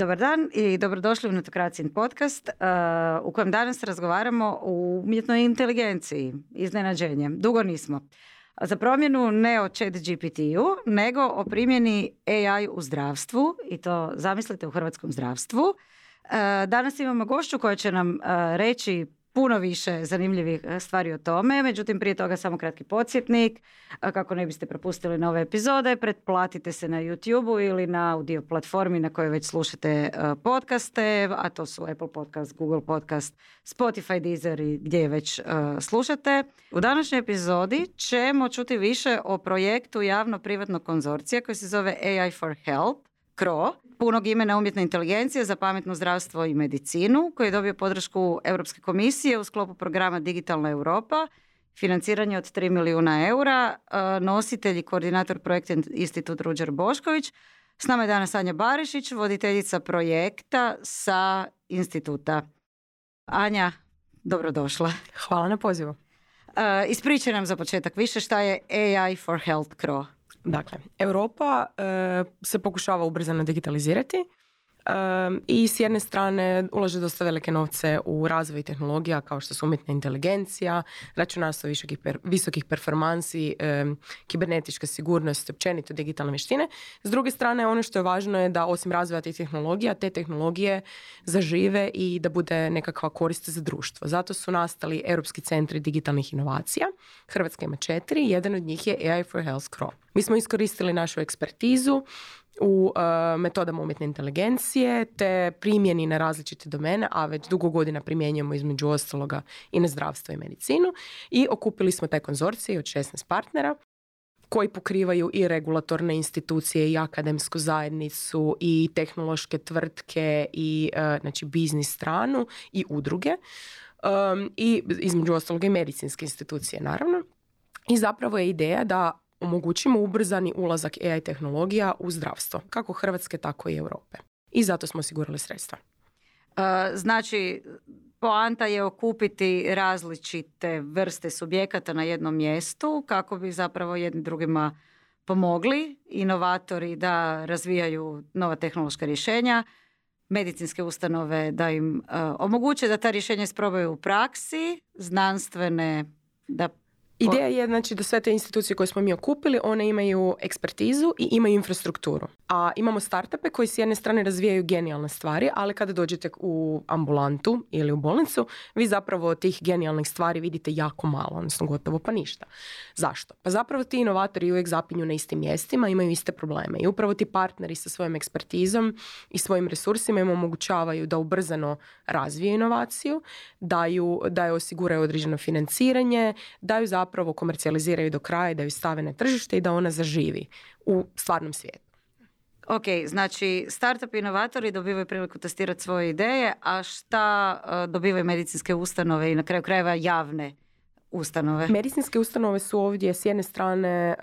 Dobar dan i dobrodošli u Netokracijin podcast uh, u kojem danas razgovaramo o umjetnoj inteligenciji, iznenađenje. Dugo nismo. Za promjenu ne o chat GPT-u, nego o primjeni AI u zdravstvu i to zamislite u hrvatskom zdravstvu. Uh, danas imamo gošću koja će nam uh, reći puno više zanimljivih e, stvari o tome. Međutim, prije toga samo kratki podsjetnik. Kako ne biste propustili nove epizode, pretplatite se na YouTube ili na audio platformi na kojoj već slušate e, podcaste, a to su Apple Podcast, Google Podcast, Spotify, Deezer i gdje već e, slušate. U današnjoj epizodi ćemo čuti više o projektu javno-privatnog konzorcija koji se zove AI for Health, CRO, punog imena umjetna inteligencija za pametno zdravstvo i medicinu, koji je dobio podršku Europske komisije u sklopu programa Digitalna Europa, financiranje od 3 milijuna eura, e, nositelj i koordinator projekta Institut Ruđer Bošković. S nama je danas Anja Barišić, voditeljica projekta sa instituta. Anja, dobrodošla. Hvala na pozivu. E, ispričaj nam za početak više šta je AI for Health CRO. Dakle, Europa e, se pokušava ubrzano digitalizirati i s jedne strane ulaže dosta velike novce u razvoj tehnologija kao što su umjetna inteligencija, računarstvo visokih, visokih performansi, kibernetička sigurnost, općenito digitalne vještine. S druge strane, ono što je važno je da osim razvoja tih tehnologija, te tehnologije zažive i da bude nekakva korist za društvo. Zato su nastali Europski centri digitalnih inovacija. Hrvatska ima četiri, jedan od njih je AI for Health CRO. Mi smo iskoristili našu ekspertizu u uh, metodama umjetne inteligencije te primjeni na različite domene, a već dugo godina primjenjujemo između ostaloga i na zdravstvo i medicinu i okupili smo taj konzorcij od 16 partnera koji pokrivaju i regulatorne institucije i akademsku zajednicu i tehnološke tvrtke i uh, znači biznis stranu i udruge um, i između ostaloga i medicinske institucije naravno. I zapravo je ideja da omogućimo ubrzani ulazak AI tehnologija u zdravstvo, kako Hrvatske, tako i Europe. I zato smo osigurali sredstva. Uh, znači, poanta je okupiti različite vrste subjekata na jednom mjestu kako bi zapravo jedni drugima pomogli inovatori da razvijaju nova tehnološka rješenja, medicinske ustanove da im uh, omoguće da ta rješenja isprobaju u praksi, znanstvene da Ideja je znači da sve te institucije koje smo mi okupili, one imaju ekspertizu i imaju infrastrukturu. A imamo startupe koji s jedne strane razvijaju genijalne stvari, ali kada dođete u ambulantu ili u bolnicu, vi zapravo tih genijalnih stvari vidite jako malo, odnosno gotovo pa ništa. Zašto? Pa zapravo ti inovatori uvijek zapinju na istim mjestima, imaju iste probleme. I upravo ti partneri sa svojom ekspertizom i svojim resursima im omogućavaju da ubrzano razvije inovaciju, daju, da osiguraju određeno financiranje, daju zapravo zapravo komercijaliziraju do kraja, da ju stave na tržište i da ona zaživi u stvarnom svijetu. Ok, znači startup inovatori dobivaju priliku testirati svoje ideje, a šta uh, dobivaju medicinske ustanove i na kraju krajeva javne ustanove? Medicinske ustanove su ovdje s jedne strane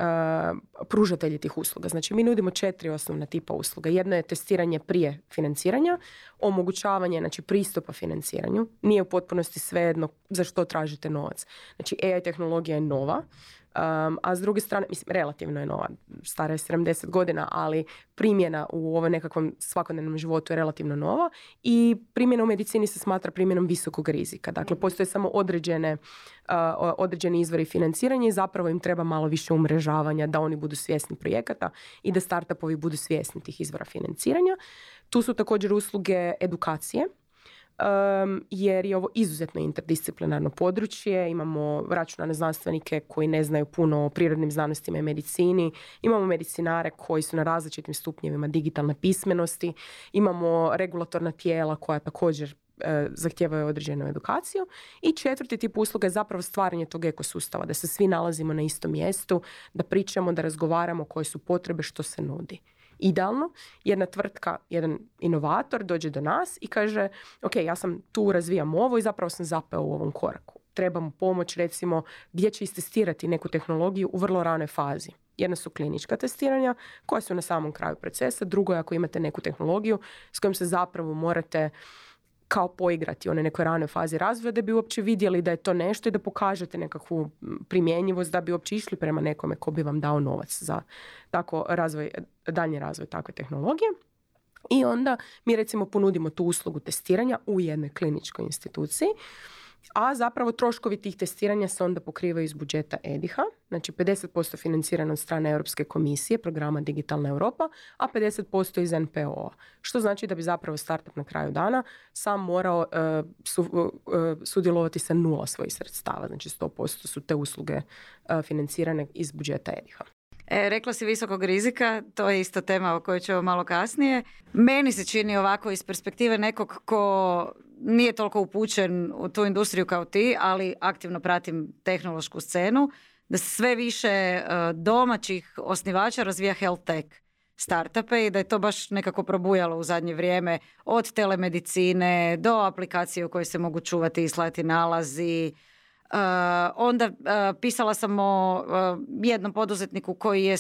pružatelji tih usluga. Znači mi nudimo četiri osnovna tipa usluga. Jedno je testiranje prije financiranja, omogućavanje znači, pristupa financiranju. Nije u potpunosti svejedno za što tražite novac. Znači AI tehnologija je nova, Um, a s druge strane, mislim, relativno je nova, stara je 70 godina, ali primjena u ovom nekakvom svakodnevnom životu je relativno nova i primjena u medicini se smatra primjenom visokog rizika. Dakle, postoje samo određene, uh, određeni izvori financiranja i zapravo im treba malo više umrežavanja da oni budu svjesni projekata i da startupovi budu svjesni tih izvora financiranja. Tu su također usluge edukacije um, jer je ovo izuzetno interdisciplinarno područje. Imamo računalne znanstvenike koji ne znaju puno o prirodnim znanostima i medicini. Imamo medicinare koji su na različitim stupnjevima digitalne pismenosti. Imamo regulatorna tijela koja također e, zahtijevaju određenu edukaciju. I četvrti tip usluga je zapravo stvaranje tog ekosustava, da se svi nalazimo na istom mjestu, da pričamo, da razgovaramo koje su potrebe, što se nudi idealno, jedna tvrtka, jedan inovator dođe do nas i kaže ok, ja sam tu, razvijam ovo i zapravo sam zapeo u ovom koraku. Trebamo pomoć recimo gdje će istestirati neku tehnologiju u vrlo ranoj fazi. Jedna su klinička testiranja koja su na samom kraju procesa, drugo je ako imate neku tehnologiju s kojom se zapravo morate kao poigrati onoj nekoj ranoj fazi razvoja da bi uopće vidjeli da je to nešto i da pokažete nekakvu primjenjivost da bi uopće išli prema nekome ko bi vam dao novac za tako razvoj, daljnji razvoj takve tehnologije. I onda mi recimo ponudimo tu uslugu testiranja u jednoj kliničkoj instituciji a zapravo troškovi tih testiranja se onda pokrivaju iz budžeta EDIHA, znači 50% financirano od strane Europske komisije, programa Digitalna Europa, a 50% iz NPO-a. Što znači da bi zapravo startup na kraju dana sam morao uh, sudjelovati sa nula svojih sredstava, znači 100% su te usluge uh, financirane iz budžeta EDIHA. E, rekla si visokog rizika, to je isto tema o kojoj ćemo malo kasnije. Meni se čini ovako iz perspektive nekog ko nije toliko upućen u tu industriju kao ti, ali aktivno pratim tehnološku scenu, da sve više e, domaćih osnivača razvija health tech startupe i da je to baš nekako probujalo u zadnje vrijeme od telemedicine do aplikacije u kojoj se mogu čuvati i slati nalazi. Uh, onda uh, pisala sam o jednom poduzetniku koji je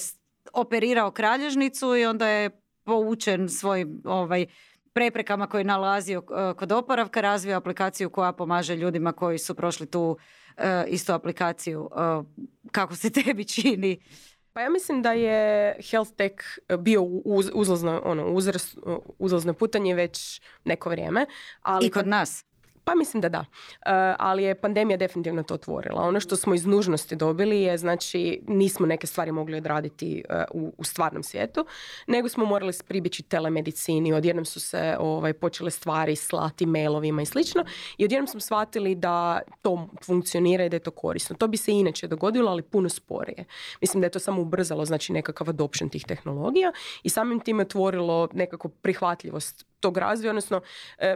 operirao kralježnicu i onda je poučen svojim ovaj, preprekama koje je nalazio kod oporavka, razvio aplikaciju koja pomaže ljudima koji su prošli tu istu aplikaciju. Kako se tebi čini? Pa ja mislim da je health tech bio uz, uzlazno, ono, uzlazno putanje već neko vrijeme. Ali I kod nas? Pa mislim da da. E, ali je pandemija definitivno to otvorila. Ono što smo iz nužnosti dobili je, znači, nismo neke stvari mogli odraditi e, u, u stvarnom svijetu, nego smo morali pribjeći telemedicini. Odjednom su se ovaj, počele stvari slati mailovima i slično. I odjednom smo shvatili da to funkcionira i da je to korisno. To bi se inače dogodilo, ali puno sporije. Mislim da je to samo ubrzalo, znači, nekakav adoption tih tehnologija i samim time otvorilo nekako prihvatljivost tog razvoja, odnosno e,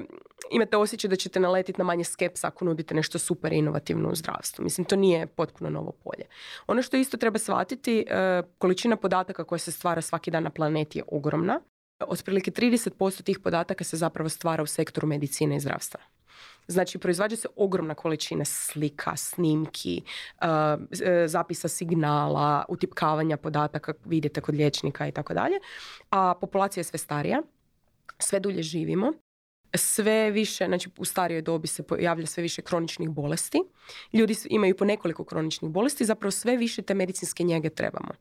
imate osjećaj da ćete naletiti na manje skepsa ako nudite nešto super inovativno u zdravstvu. Mislim, to nije potpuno novo polje. Ono što isto treba shvatiti, e, količina podataka koja se stvara svaki dan na planeti je ogromna. Otprilike 30% tih podataka se zapravo stvara u sektoru medicine i zdravstva. Znači, proizvađa se ogromna količina slika, snimki, e, zapisa signala, utipkavanja podataka, vidite kod liječnika i tako dalje. A populacija je sve starija, sve dulje živimo, sve više, znači u starijoj dobi se pojavlja sve više kroničnih bolesti. Ljudi imaju po nekoliko kroničnih bolesti, zapravo sve više te medicinske njege trebamo.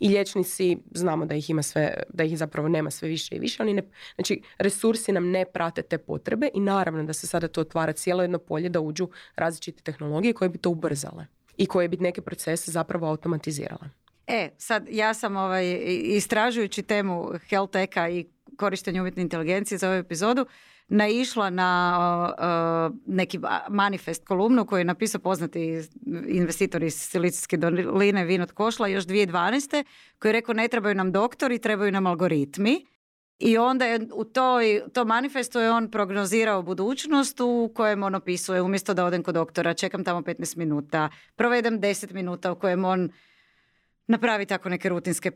I liječnici, znamo da ih ima sve, da ih zapravo nema sve više i više, oni ne, znači resursi nam ne prate te potrebe i naravno da se sada to otvara cijelo jedno polje da uđu različite tehnologije koje bi to ubrzale i koje bi neke procese zapravo automatizirale. E, sad ja sam ovaj, istražujući temu health i korištenje umjetne inteligencije za ovu epizodu naišla na neki manifest kolumnu koju je napisao poznati investitor iz Silicijske doline Vinod Košla još 2012. koji je rekao ne trebaju nam doktori, trebaju nam algoritmi. I onda je u toj, to manifestu je on prognozirao budućnost u kojem on opisuje umjesto da odem kod doktora, čekam tamo 15 minuta, provedem 10 minuta u kojem on napravi tako neke rutinske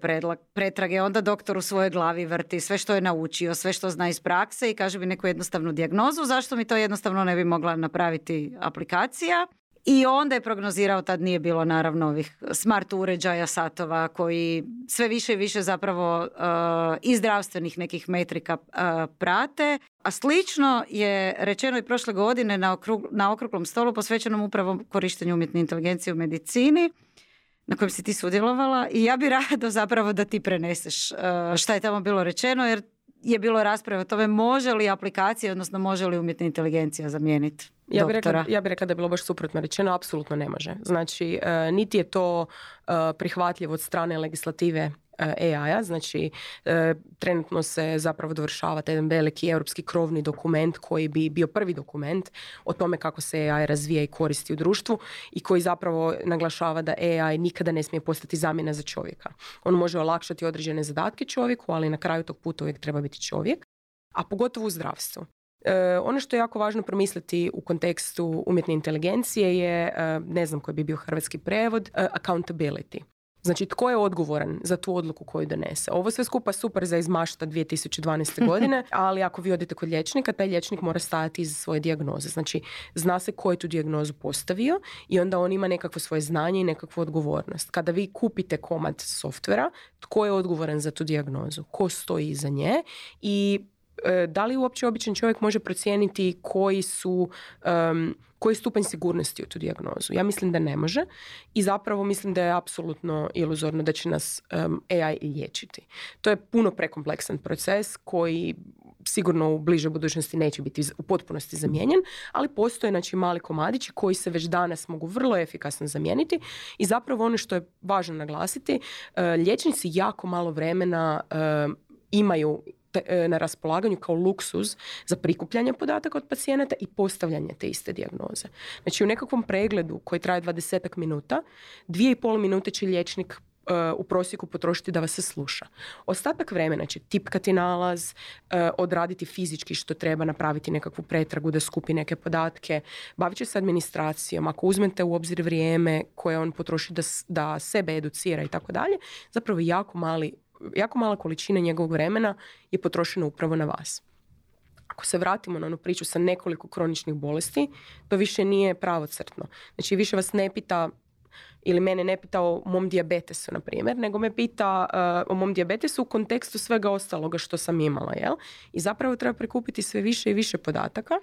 pretrage, onda doktor u svojoj glavi vrti sve što je naučio, sve što zna iz prakse i kaže mi neku jednostavnu dijagnozu, zašto mi to jednostavno ne bi mogla napraviti aplikacija. I onda je prognozirao, tad nije bilo naravno ovih smart uređaja, satova koji sve više i više zapravo uh, iz zdravstvenih nekih metrika uh, prate. A slično je rečeno i prošle godine na, na okruglom stolu posvećenom upravo korištenju umjetne inteligencije u medicini na kojem si ti sudjelovala i ja bi rado zapravo da ti preneseš uh, šta je tamo bilo rečeno jer je bilo rasprave o tome može li aplikacija, odnosno može li umjetna inteligencija zamijeniti ja bih, rekla, ja bih rekla da je bilo baš suprotno rečeno, apsolutno ne može. Znači, uh, niti je to uh, prihvatljivo od strane legislative E, AI-a, znači e, trenutno se zapravo dovršava jedan veliki europski krovni dokument koji bi bio prvi dokument o tome kako se AI razvija i koristi u društvu i koji zapravo naglašava da AI nikada ne smije postati zamjena za čovjeka. On može olakšati određene zadatke čovjeku, ali na kraju tog puta uvijek treba biti čovjek, a pogotovo u zdravstvu. E, ono što je jako važno promisliti u kontekstu umjetne inteligencije je, ne znam koji bi bio hrvatski prevod, accountability. Znači, tko je odgovoran za tu odluku koju donese? Ovo sve skupa super za izmašta 2012. godine, ali ako vi odete kod liječnika, taj liječnik mora stajati iza svoje dijagnoze. Znači, zna se ko je tu dijagnozu postavio i onda on ima nekakvo svoje znanje i nekakvu odgovornost. Kada vi kupite komad softvera, tko je odgovoran za tu dijagnozu? Ko stoji iza nje? I da li uopće običan čovjek može procijeniti koji su um, koji stupanj sigurnosti u tu dijagnozu? Ja mislim da ne može i zapravo mislim da je apsolutno iluzorno da će nas AI liječiti. To je puno prekompleksan proces koji sigurno u bližoj budućnosti neće biti u potpunosti zamijenjen, ali postoje znači, mali komadići koji se već danas mogu vrlo efikasno zamijeniti i zapravo ono što je važno naglasiti, e, liječnici jako malo vremena e, imaju e, na raspolaganju kao luksuz za prikupljanje podataka od pacijenata i postavljanje te iste dijagnoze. Znači u nekakvom pregledu koji traje 20 minuta, dvije i pol minute će liječnik u prosjeku potrošiti da vas se sluša. Ostatak vremena će tipkati nalaz, e, odraditi fizički što treba, napraviti nekakvu pretragu da skupi neke podatke, bavit će se administracijom, ako uzmete u obzir vrijeme koje on potroši da, da sebe educira i tako dalje, zapravo jako, mali, jako mala količina njegovog vremena je potrošena upravo na vas. Ako se vratimo na onu priču sa nekoliko kroničnih bolesti, to više nije pravocrtno. Znači više vas ne pita ili mene ne pita o mom dijabetesu, na primjer, nego me pita uh, o mom dijabetesu u kontekstu svega ostaloga što sam imala, jel? I zapravo treba prikupiti sve više i više podataka,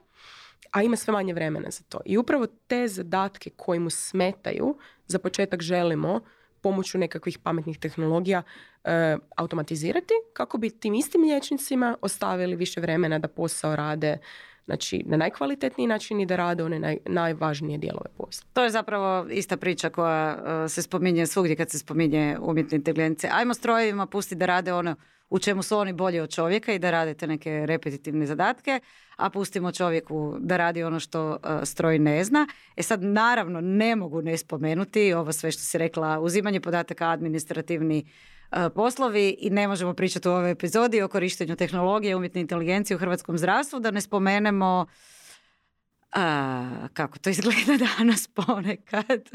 a ima sve manje vremena za to. I upravo te zadatke koji mu smetaju, za početak želimo pomoću nekakvih pametnih tehnologija uh, automatizirati kako bi tim istim liječnicima ostavili više vremena da posao rade znači na najkvalitetniji način i da rade one naj, najvažnije dijelove posla. To je zapravo ista priča koja uh, se spominje svugdje kad se spominje umjetne inteligencije. Ajmo strojevima pusti da rade ono u čemu su oni bolji od čovjeka i da rade te neke repetitivne zadatke, a pustimo čovjeku da radi ono što uh, stroj ne zna. E sad naravno ne mogu ne spomenuti ovo sve što si rekla, uzimanje podataka, administrativni E, poslovi i ne možemo pričati u ovoj epizodi o korištenju tehnologije umjetne inteligencije u hrvatskom zdravstvu da ne spomenemo a, kako to izgleda danas ponekad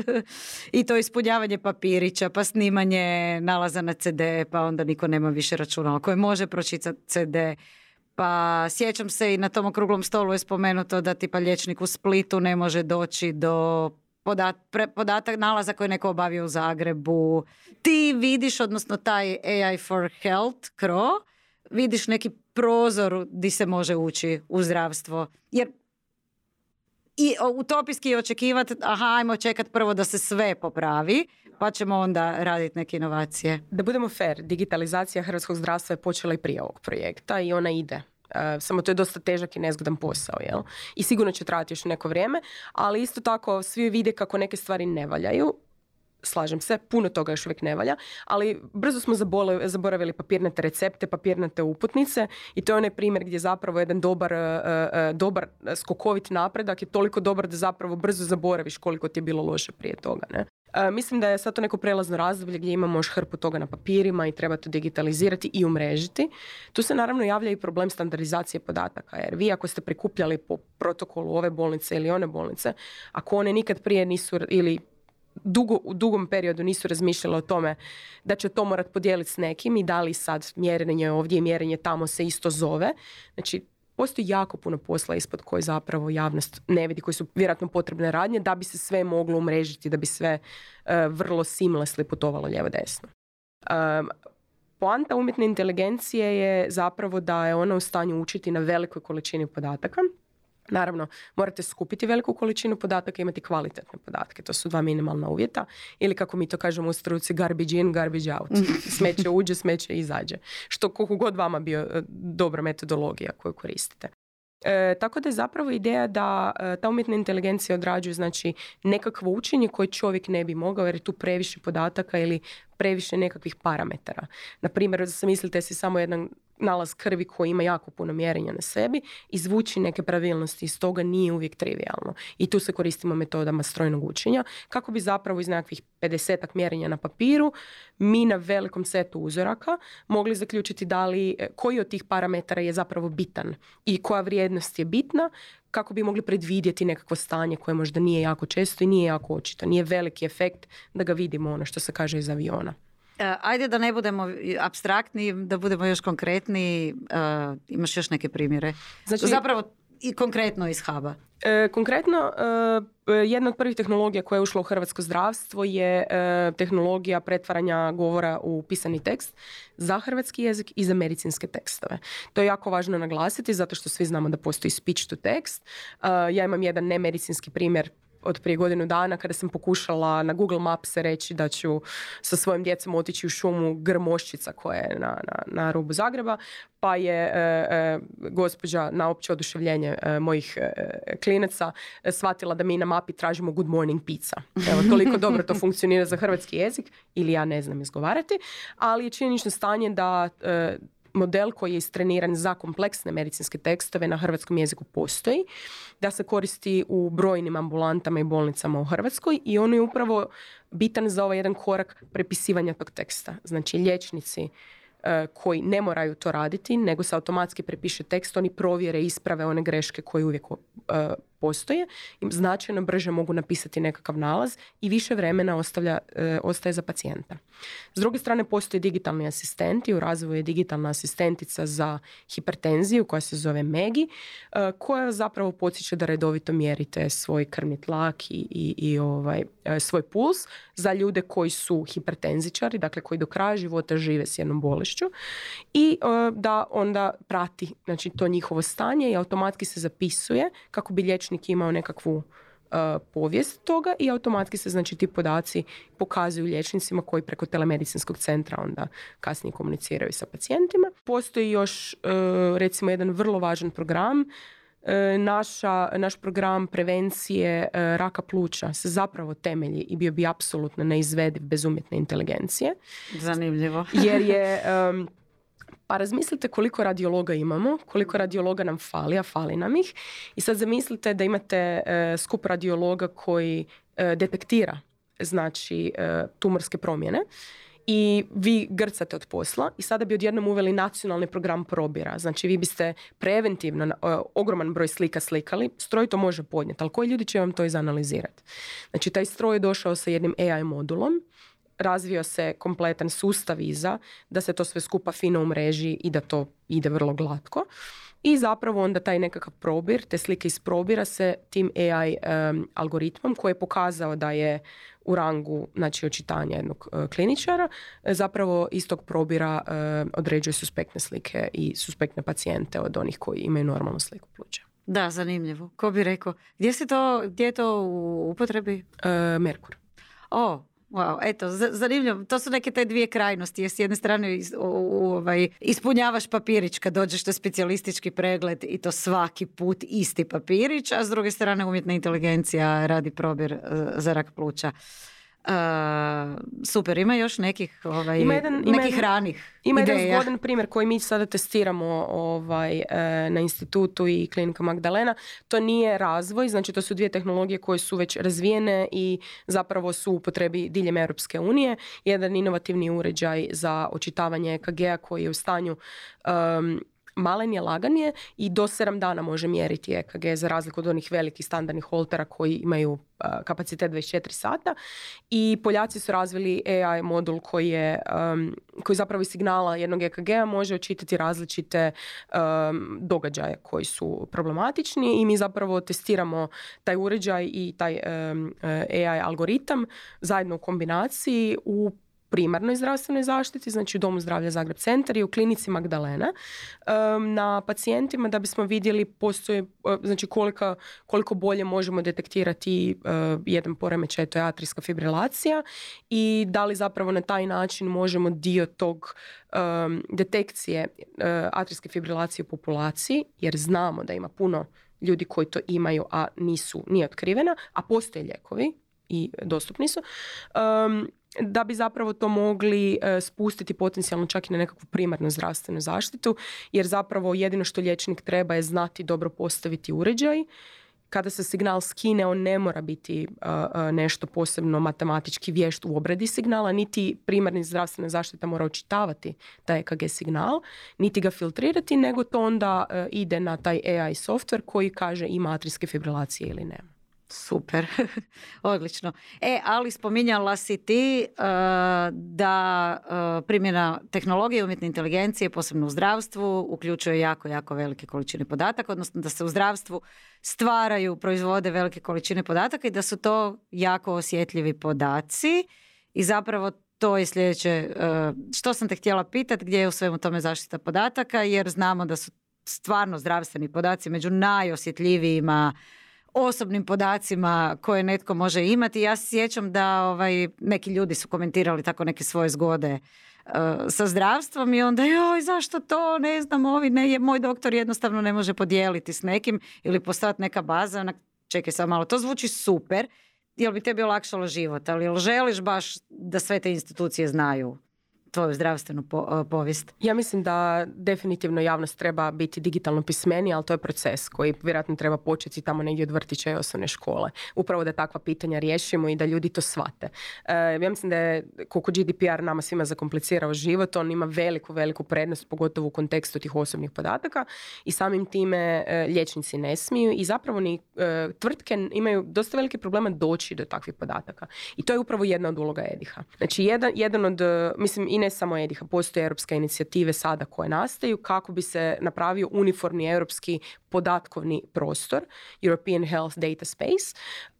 i to ispunjavanje papirića pa snimanje nalaza na CD pa onda niko nema više računala koje može pročitati CD pa sjećam se i na tom okruglom stolu je spomenuto da tipa liječnik u Splitu ne može doći do podat, podatak nalaza koji je neko obavio u Zagrebu. Ti vidiš, odnosno taj AI for Health, KRO, vidiš neki prozor di se može ući u zdravstvo. Jer i utopijski očekivati, aha, ajmo čekati prvo da se sve popravi, pa ćemo onda raditi neke inovacije. Da budemo fair, digitalizacija hrvatskog zdravstva je počela i prije ovog projekta i ona ide. Uh, samo to je dosta težak i nezgodan posao, jel? I sigurno će trajati još neko vrijeme, ali isto tako svi vide kako neke stvari ne valjaju, slažem se, puno toga još uvijek ne valja, ali brzo smo zaboravili papirnate recepte, papirnate uputnice i to je onaj primjer gdje zapravo jedan dobar, uh, uh, dobar skokovit napredak je toliko dobar da zapravo brzo zaboraviš koliko ti je bilo loše prije toga. Ne? mislim da je sad to neko prelazno razdoblje gdje imamo još hrpu toga na papirima i treba to digitalizirati i umrežiti. Tu se naravno javlja i problem standardizacije podataka, jer vi ako ste prikupljali po protokolu ove bolnice ili one bolnice, ako one nikad prije nisu ili dugo, u dugom periodu nisu razmišljale o tome da će to morat podijeliti s nekim i da li sad mjerenje ovdje i mjerenje tamo se isto zove. Znači, postoji jako puno posla ispod koje zapravo javnost ne vidi, koji su vjerojatno potrebne radnje da bi se sve moglo umrežiti, da bi sve uh, vrlo seamlessly putovalo lijevo desno. Um, poanta umjetne inteligencije je zapravo da je ona u stanju učiti na velikoj količini podataka Naravno, morate skupiti veliku količinu podataka i imati kvalitetne podatke. To su dva minimalna uvjeta. Ili kako mi to kažemo u struci, garbage in, garbage out. Smeće uđe, smeće izađe. Što koliko god vama bio e, dobra metodologija koju koristite. E, tako da je zapravo ideja da e, ta umjetna inteligencija odrađuje znači nekakvo učenje koje čovjek ne bi mogao jer je tu previše podataka ili previše nekakvih parametara. Na primjer, zamislite si samo jedan nalaz krvi koji ima jako puno mjerenja na sebi, izvući neke pravilnosti iz toga nije uvijek trivialno. I tu se koristimo metodama strojnog učenja kako bi zapravo iz nekakvih 50 mjerenja na papiru mi na velikom setu uzoraka mogli zaključiti da li, e, koji od tih parametara je zapravo bitan i koja vrijednost je bitna kako bi mogli predvidjeti nekakvo stanje koje možda nije jako često i nije jako očito. Nije veliki efekt da ga vidimo ono što se kaže iz aviona. E, ajde da ne budemo abstraktni, da budemo još konkretni. Uh, imaš još neke primjere? Znači, Zapravo i konkretno iz huba? E, konkretno, e, jedna od prvih tehnologija koja je ušla u hrvatsko zdravstvo je e, tehnologija pretvaranja govora u pisani tekst za hrvatski jezik i za medicinske tekstove. To je jako važno naglasiti zato što svi znamo da postoji speech to text. ja imam jedan nemedicinski primjer od prije godinu dana kada sam pokušala na Google Maps reći da ću sa svojim djecom otići u šumu Grmoščica koja je na, na, na rubu Zagreba, pa je e, e, gospođa na opće oduševljenje e, mojih klinaca shvatila da mi na mapi tražimo good morning pizza. Evo, toliko dobro to funkcionira za hrvatski jezik ili ja ne znam izgovarati, ali je činjenično stanje da model koji je istreniran za kompleksne medicinske tekstove na hrvatskom jeziku postoji, da se koristi u brojnim ambulantama i bolnicama u Hrvatskoj i on je upravo bitan za ovaj jedan korak prepisivanja tog teksta. Znači liječnici E, koji ne moraju to raditi, nego se automatski prepiše tekst, oni provjere, isprave one greške koje uvijek e, postoje, im značajno brže mogu napisati nekakav nalaz i više vremena ostavlja, e, ostaje za pacijenta. S druge strane, postoje digitalni asistenti, u razvoju je digitalna asistentica za hipertenziju koja se zove Megi, koja zapravo podsjeća da redovito mjerite svoj krvni tlak i, i, i ovaj, svoj puls za ljude koji su hipertenzičari, dakle koji do kraja života žive s jednom bolešću i e, da onda prati znači, to njihovo stanje i automatski se zapisuje kako bi liječnik imao nekakvu uh, povijest toga i automatski se znači ti podaci pokazuju liječnicima koji preko telemedicinskog centra onda kasnije komuniciraju sa pacijentima. Postoji još e, recimo jedan vrlo važan program Naša, naš program prevencije raka pluća se zapravo temelji i bio bi apsolutno neizvediv bez umjetne inteligencije. Zanimljivo. Jer je... pa razmislite koliko radiologa imamo, koliko radiologa nam fali, a fali nam ih. I sad zamislite da imate skup radiologa koji detektira znači tumorske promjene i vi grcate od posla i sada bi odjednom uveli nacionalni program probira. Znači vi biste preventivno ogroman broj slika slikali, stroj to može podnijeti, ali koji ljudi će vam to izanalizirati? Znači taj stroj je došao sa jednim AI modulom, razvio se kompletan sustav iza, da se to sve skupa fino umreži i da to ide vrlo glatko. I zapravo onda taj nekakav probir, te slike iz probira se tim AI um, algoritmom koji je pokazao da je u rangu znači, očitanja jednog uh, kliničara, e, zapravo iz tog probira uh, određuje suspektne slike i suspektne pacijente od onih koji imaju normalnu sliku pluća. Da, zanimljivo. Ko bi rekao? Gdje, se to, gdje je to u upotrebi? Merkur. O, Wow, eto, zanimljivo. To su neke te dvije krajnosti. Jer s jedne strane ovaj, ispunjavaš papirić kad dođeš na specijalistički pregled i to svaki put isti papirić, a s druge strane umjetna inteligencija radi probir eh, za rak pluća. Uh, super, ima još nekih, ovaj, ima jedan, ima nekih ranih Ima ideja. jedan zgodan primjer koji mi sada testiramo ovaj, e, na institutu i klinika Magdalena. To nije razvoj, znači to su dvije tehnologije koje su već razvijene i zapravo su u potrebi diljem Europske unije. Jedan inovativni uređaj za očitavanje EKG-a koji je u stanju um, malen je, lagan je i do 7 dana može mjeriti EKG za razliku od onih velikih standardnih holtera koji imaju kapacitet 24 sata. I Poljaci su razvili AI modul koji je koji zapravo iz signala jednog EKG-a može očitati različite događaje koji su problematični i mi zapravo testiramo taj uređaj i taj AI algoritam zajedno u kombinaciji u primarnoj zdravstvenoj zaštiti, znači u Domu zdravlja Zagreb centar i u klinici Magdalena na pacijentima da bismo vidjeli postoje, e, znači koliko, koliko bolje možemo detektirati e, jedan poremećaj, to je atrijska fibrilacija i da li zapravo na taj način možemo dio tog detekcije e, atrijske fibrilacije u populaciji, jer znamo da ima puno ljudi koji to imaju, a nisu, nije otkrivena, a postoje lijekovi i dostupni su da bi zapravo to mogli e, spustiti potencijalno čak i na nekakvu primarnu zdravstvenu zaštitu, jer zapravo jedino što liječnik treba je znati dobro postaviti uređaj. Kada se signal skine, on ne mora biti e, e, nešto posebno matematički vješt u obradi signala, niti primarni zdravstvena zaštita mora očitavati taj EKG signal, niti ga filtrirati, nego to onda ide na taj AI software koji kaže ima atrijske fibrilacije ili nema. Super, odlično. E, ali spominjala si ti e, da uh, primjena tehnologije umjetne inteligencije, posebno u zdravstvu, uključuje jako, jako velike količine podataka, odnosno da se u zdravstvu stvaraju, proizvode velike količine podataka i da su to jako osjetljivi podaci i zapravo to je sljedeće, e, što sam te htjela pitati, gdje je u svemu tome zaštita podataka, jer znamo da su stvarno zdravstveni podaci među najosjetljivijima osobnim podacima koje netko može imati. Ja se sjećam da ovaj, neki ljudi su komentirali tako neke svoje zgode uh, sa zdravstvom i onda joj zašto to? Ne znam ovi ne je moj doktor jednostavno ne može podijeliti s nekim ili postati neka baza. Onak čekaj samo malo to zvuči super. Jel bi tebi olakšalo život ali jel želiš baš da sve te institucije znaju tvoju zdravstvenu povijest? Ja mislim da definitivno javnost treba biti digitalno pismeni, ali to je proces koji vjerojatno treba početi tamo negdje od vrtića i osnovne škole. Upravo da takva pitanja riješimo i da ljudi to shvate. E, ja mislim da je koliko GDPR nama svima zakomplicirao život, on ima veliku, veliku prednost, pogotovo u kontekstu tih osobnih podataka i samim time e, liječnici ne smiju i zapravo ni e, tvrtke imaju dosta velike probleme doći do takvih podataka. I to je upravo jedna od uloga Ediha. Znači, jedan, jedan od, mislim, i ne samo Ediha, postoje europske inicijative sada koje nastaju kako bi se napravio uniformni europski podatkovni prostor, European Health Data Space,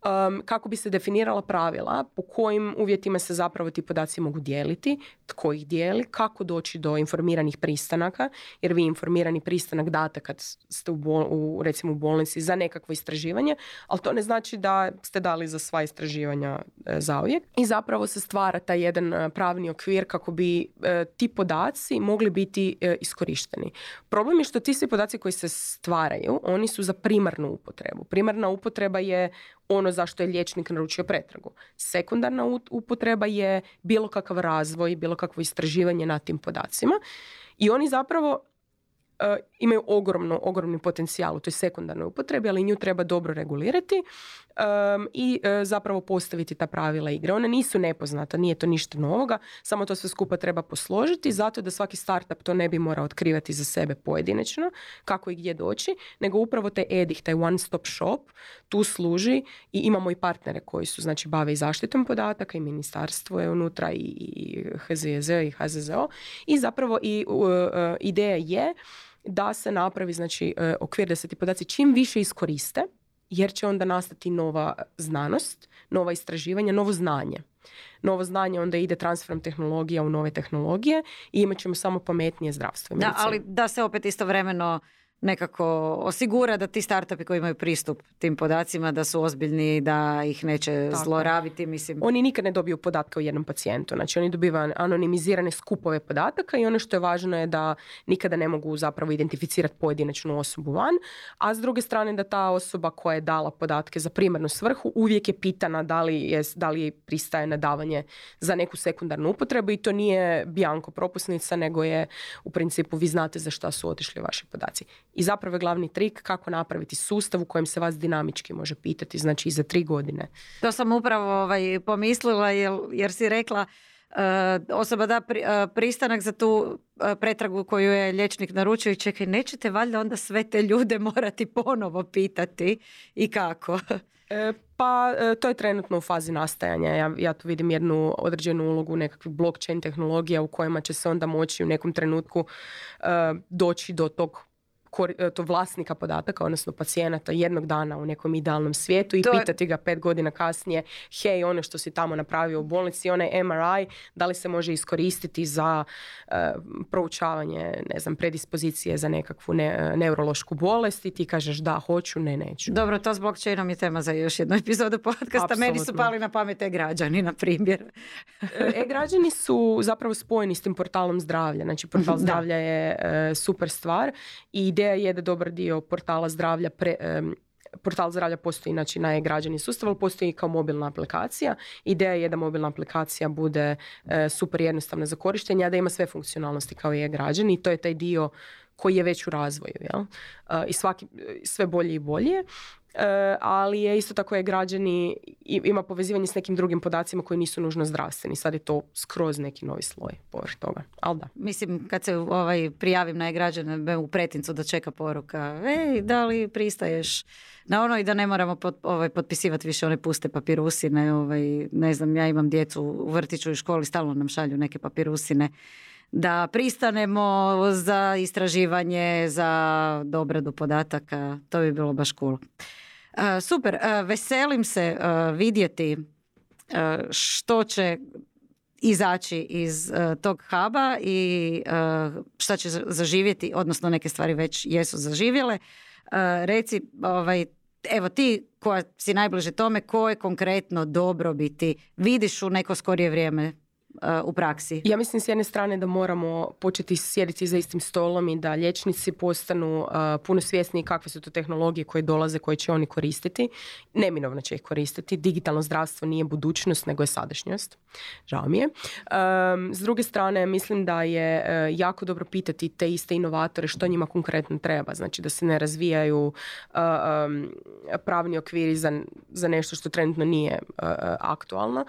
um, kako bi se definirala pravila po kojim uvjetima se zapravo ti podaci mogu dijeliti, tko ih dijeli, kako doći do informiranih pristanaka, jer vi informirani pristanak date kad ste u, u recimo u bolnici za nekakvo istraživanje, ali to ne znači da ste dali za sva istraživanja e, zauvijek. I zapravo se stvara taj jedan e, pravni okvir kako bi e, ti podaci mogli biti iskorišteni. Problem je što ti svi podaci koji se stvaraju, oni su za primarnu upotrebu. Primarna upotreba je ono zašto je liječnik naručio pretragu. Sekundarna upotreba je bilo kakav razvoj, bilo kakvo istraživanje na tim podacima i oni zapravo uh, imaju ogromno, ogromni potencijal u toj sekundarnoj upotrebi, ali nju treba dobro regulirati um, i uh, zapravo postaviti ta pravila igre. One nisu nepoznata, nije to ništa novoga, samo to sve skupa treba posložiti zato da svaki startup to ne bi morao otkrivati za sebe pojedinačno, kako i gdje doći, nego upravo taj EDIH, taj one stop shop, tu služi i imamo i partnere koji su, znači, bave i zaštitom podataka i ministarstvo je unutra i, i HZZ i HZZO i zapravo i uh, ideja je da se napravi znači e, okvir da se ti podaci čim više iskoriste jer će onda nastati nova znanost, nova istraživanja, novo znanje. Novo znanje onda ide transferom tehnologija u nove tehnologije i imat ćemo samo pametnije zdravstvo. Da, ali da se opet istovremeno nekako osigura da ti startupi koji imaju pristup tim podacima da su ozbiljni, da ih neće Tako. zlorabiti. Mislim. Oni nikad ne dobiju podatke o jednom pacijentu. Znači oni dobivaju anonimizirane skupove podataka i ono što je važno je da nikada ne mogu zapravo identificirati pojedinačnu osobu van, a s druge strane da ta osoba koja je dala podatke za primarnu svrhu uvijek je pitana da li, je, da li pristaje na davanje za neku sekundarnu upotrebu i to nije bianko propusnica, nego je u principu vi znate za šta su otišli vaši podaci. I zapravo je glavni trik kako napraviti sustav u kojem se vas dinamički može pitati, znači i za tri godine. To sam upravo ovaj, pomislila jer, jer si rekla uh, osoba da uh, pristanak za tu uh, pretragu koju je liječnik naručio i čekaj, nećete valjda onda sve te ljude morati ponovo pitati i kako? E, pa to je trenutno u fazi nastajanja. Ja, ja tu vidim jednu određenu ulogu nekakvih blockchain tehnologija u kojima će se onda moći u nekom trenutku doći do tog E, to vlasnika podataka, odnosno pacijenata jednog dana u nekom idealnom svijetu i to pitati ga pet godina kasnije, hej, ono što si tamo napravio u bolnici, onaj MRI, da li se može iskoristiti za uh, proučavanje, ne znam, predispozicije za nekakvu ne, neurološku bolest i ti kažeš da, hoću, ne, neću. Dobro, to s blockchainom je tema za još jednu epizodu podcasta. Meni su pali na pamet e-građani, na primjer. E, e-građani su zapravo spojeni s tim portalom zdravlja. Znači, portal zdravlja je super stvar i ideja je da dobar dio portala zdravlja pre, portal zdravlja postoji znači na e-građani sustav, ali postoji i kao mobilna aplikacija. Ideja je da mobilna aplikacija bude e, super jednostavna za korištenje, a da ima sve funkcionalnosti kao i e-građani to je taj dio koji je već u razvoju. Jel? I svaki, sve bolje i bolje. E, ali je isto tako je građani ima povezivanje s nekim drugim podacima koji nisu nužno zdravstveni. Sad je to skroz neki novi sloj povrh toga. Ali da. Mislim, kad se ovaj, prijavim na e-građane u pretincu da čeka poruka, ej, da li pristaješ na ono i da ne moramo pot, ovaj, potpisivati više one puste papirusine. Ovaj, ne znam, ja imam djecu u vrtiću i školi, stalno nam šalju neke papirusine da pristanemo za istraživanje, za dobradu podataka. To bi bilo baš cool. Super, veselim se vidjeti što će izaći iz tog huba i šta će zaživjeti, odnosno neke stvari već jesu zaživjele. Reci, ovaj, evo ti koja si najbliže tome, koje konkretno dobrobiti vidiš u neko skorije vrijeme u praksi? Ja mislim s jedne strane da moramo početi sjediti za istim stolom i da liječnici postanu uh, puno svjesniji kakve su to tehnologije koje dolaze, koje će oni koristiti. Neminovno će ih koristiti. Digitalno zdravstvo nije budućnost, nego je sadašnjost. Žao mi je. Um, s druge strane, mislim da je uh, jako dobro pitati te iste inovatore što njima konkretno treba. Znači da se ne razvijaju uh, um, pravni okviri za, za nešto što trenutno nije aktualno.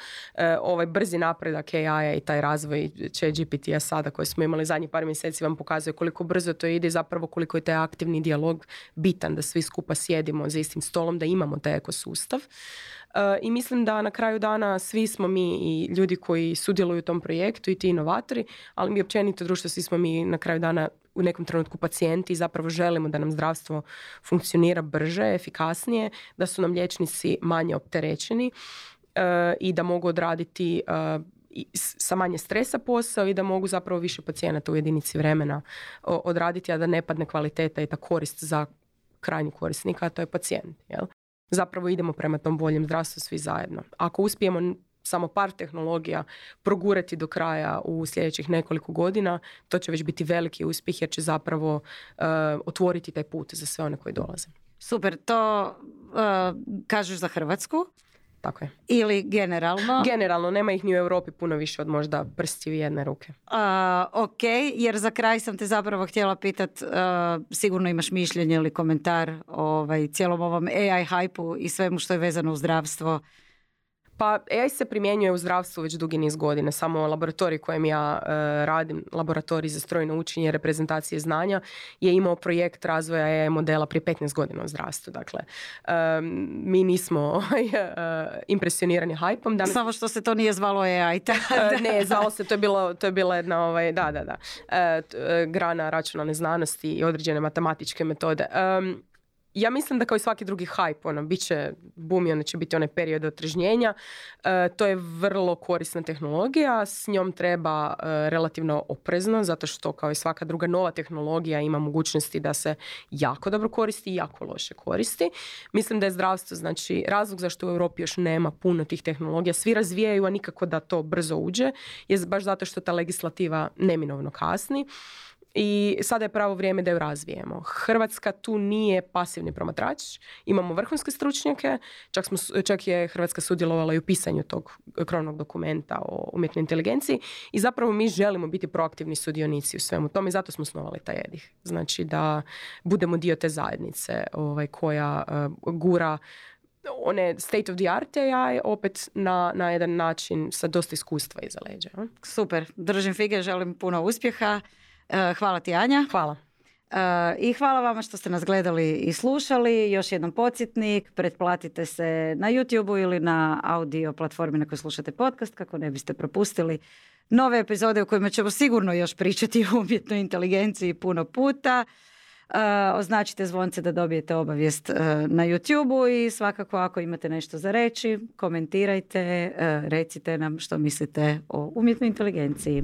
Ovaj brzi napredak AI i taj razvoj će GPT-a sada koji smo imali zadnjih par mjeseci vam pokazuje koliko brzo to ide i zapravo koliko je taj aktivni dijalog bitan da svi skupa sjedimo za istim stolom, da imamo taj ekosustav. Uh, I mislim da na kraju dana svi smo mi i ljudi koji sudjeluju u tom projektu i ti inovatori, ali mi općenito društvo, svi smo mi na kraju dana u nekom trenutku pacijenti i zapravo želimo da nam zdravstvo funkcionira brže, efikasnije, da su nam liječnici manje opterećeni uh, i da mogu odraditi uh, sa manje stresa posao i da mogu zapravo više pacijenata u jedinici vremena odraditi, a da ne padne kvaliteta i ta korist za krajnji korisnika, a to je pacijent. Jel? Zapravo idemo prema tom boljem zdravstvu svi zajedno. Ako uspijemo samo par tehnologija progurati do kraja u sljedećih nekoliko godina, to će već biti veliki uspjeh jer će zapravo uh, otvoriti taj put za sve one koji dolaze. Super, to uh, kažeš za Hrvatsku. Tako je. Ili generalno? Generalno, nema ih ni u Europi puno više od možda prsti jedne ruke. ok, jer za kraj sam te zapravo htjela pitat, sigurno imaš mišljenje ili komentar o ovaj, cijelom ovom AI hajpu i svemu što je vezano u zdravstvo. Pa AI se primjenjuje u zdravstvu već dugi niz godina. Samo laboratorij kojem ja e, radim, laboratorij za strojno učenje, reprezentacije znanja, je imao projekt razvoja AI modela prije 15 godina u zdravstvu. Dakle, mi nismo ovaj, e, impresionirani hajpom. Danas... Samo što se to nije zvalo AI. E, ne, zvalo se, to je, bilo, to je bila jedna, ovaj, da, da, da, grana računalne znanosti i određene matematičke metode ja mislim da kao i svaki drugi hype, ono, bit će boom i ono će biti onaj period otrežnjenja. E, to je vrlo korisna tehnologija, s njom treba e, relativno oprezno, zato što kao i svaka druga nova tehnologija ima mogućnosti da se jako dobro koristi i jako loše koristi. Mislim da je zdravstvo, znači razlog zašto u Europi još nema puno tih tehnologija, svi razvijaju, a nikako da to brzo uđe, je baš zato što ta legislativa neminovno kasni i sada je pravo vrijeme da ju razvijemo. Hrvatska tu nije pasivni promatrač, imamo vrhunske stručnjake, čak, smo, čak je Hrvatska sudjelovala i u pisanju tog krovnog dokumenta o umjetnoj inteligenciji i zapravo mi želimo biti proaktivni sudionici u svemu tome i zato smo osnovali taj edih. Znači da budemo dio te zajednice ovaj, koja uh, gura one state of the art AI opet na, na jedan način sa dosta iskustva iza leđa. Super, držim fige, želim puno uspjeha. E, hvala ti Anja. Hvala. E, I hvala vama što ste nas gledali i slušali. Još jednom podsjetnik, pretplatite se na YouTube ili na audio platformi na kojoj slušate podcast kako ne biste propustili nove epizode u kojima ćemo sigurno još pričati o umjetnoj inteligenciji puno puta. Uh, označite zvonce da dobijete obavijest na YouTube i svakako ako imate nešto za reći, komentirajte, recite nam što mislite o umjetnoj inteligenciji.